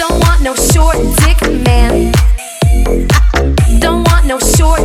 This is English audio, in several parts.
Don't want no short dick man. Don't want no short.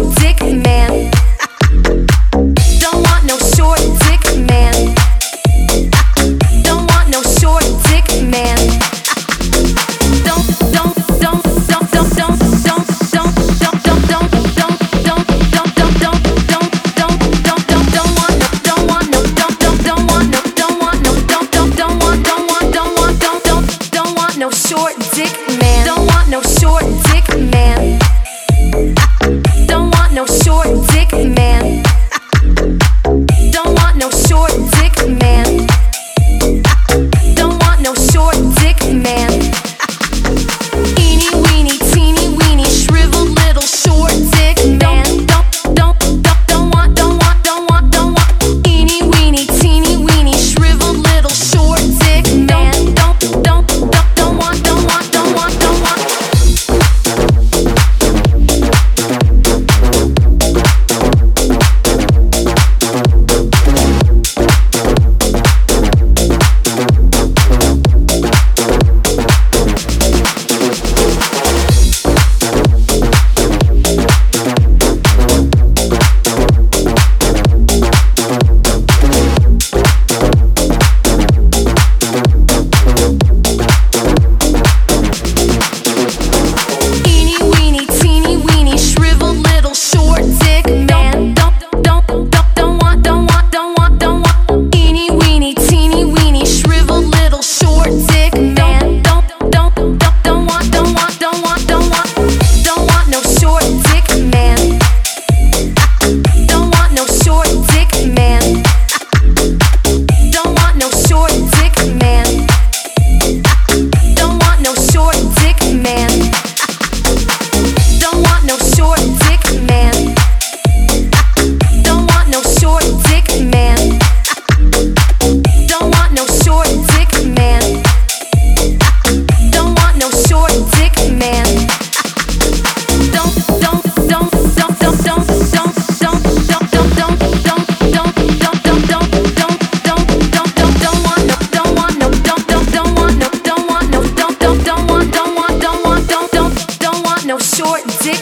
no short dick.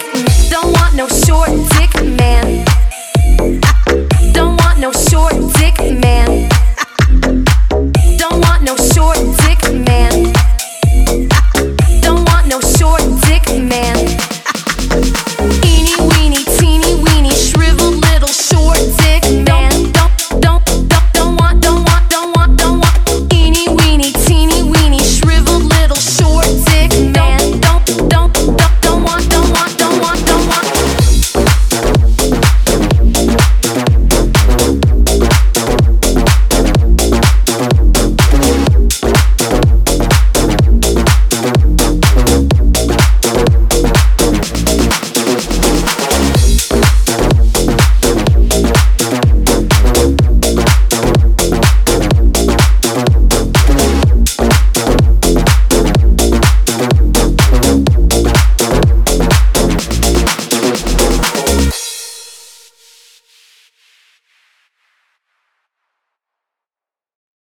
Don't want no short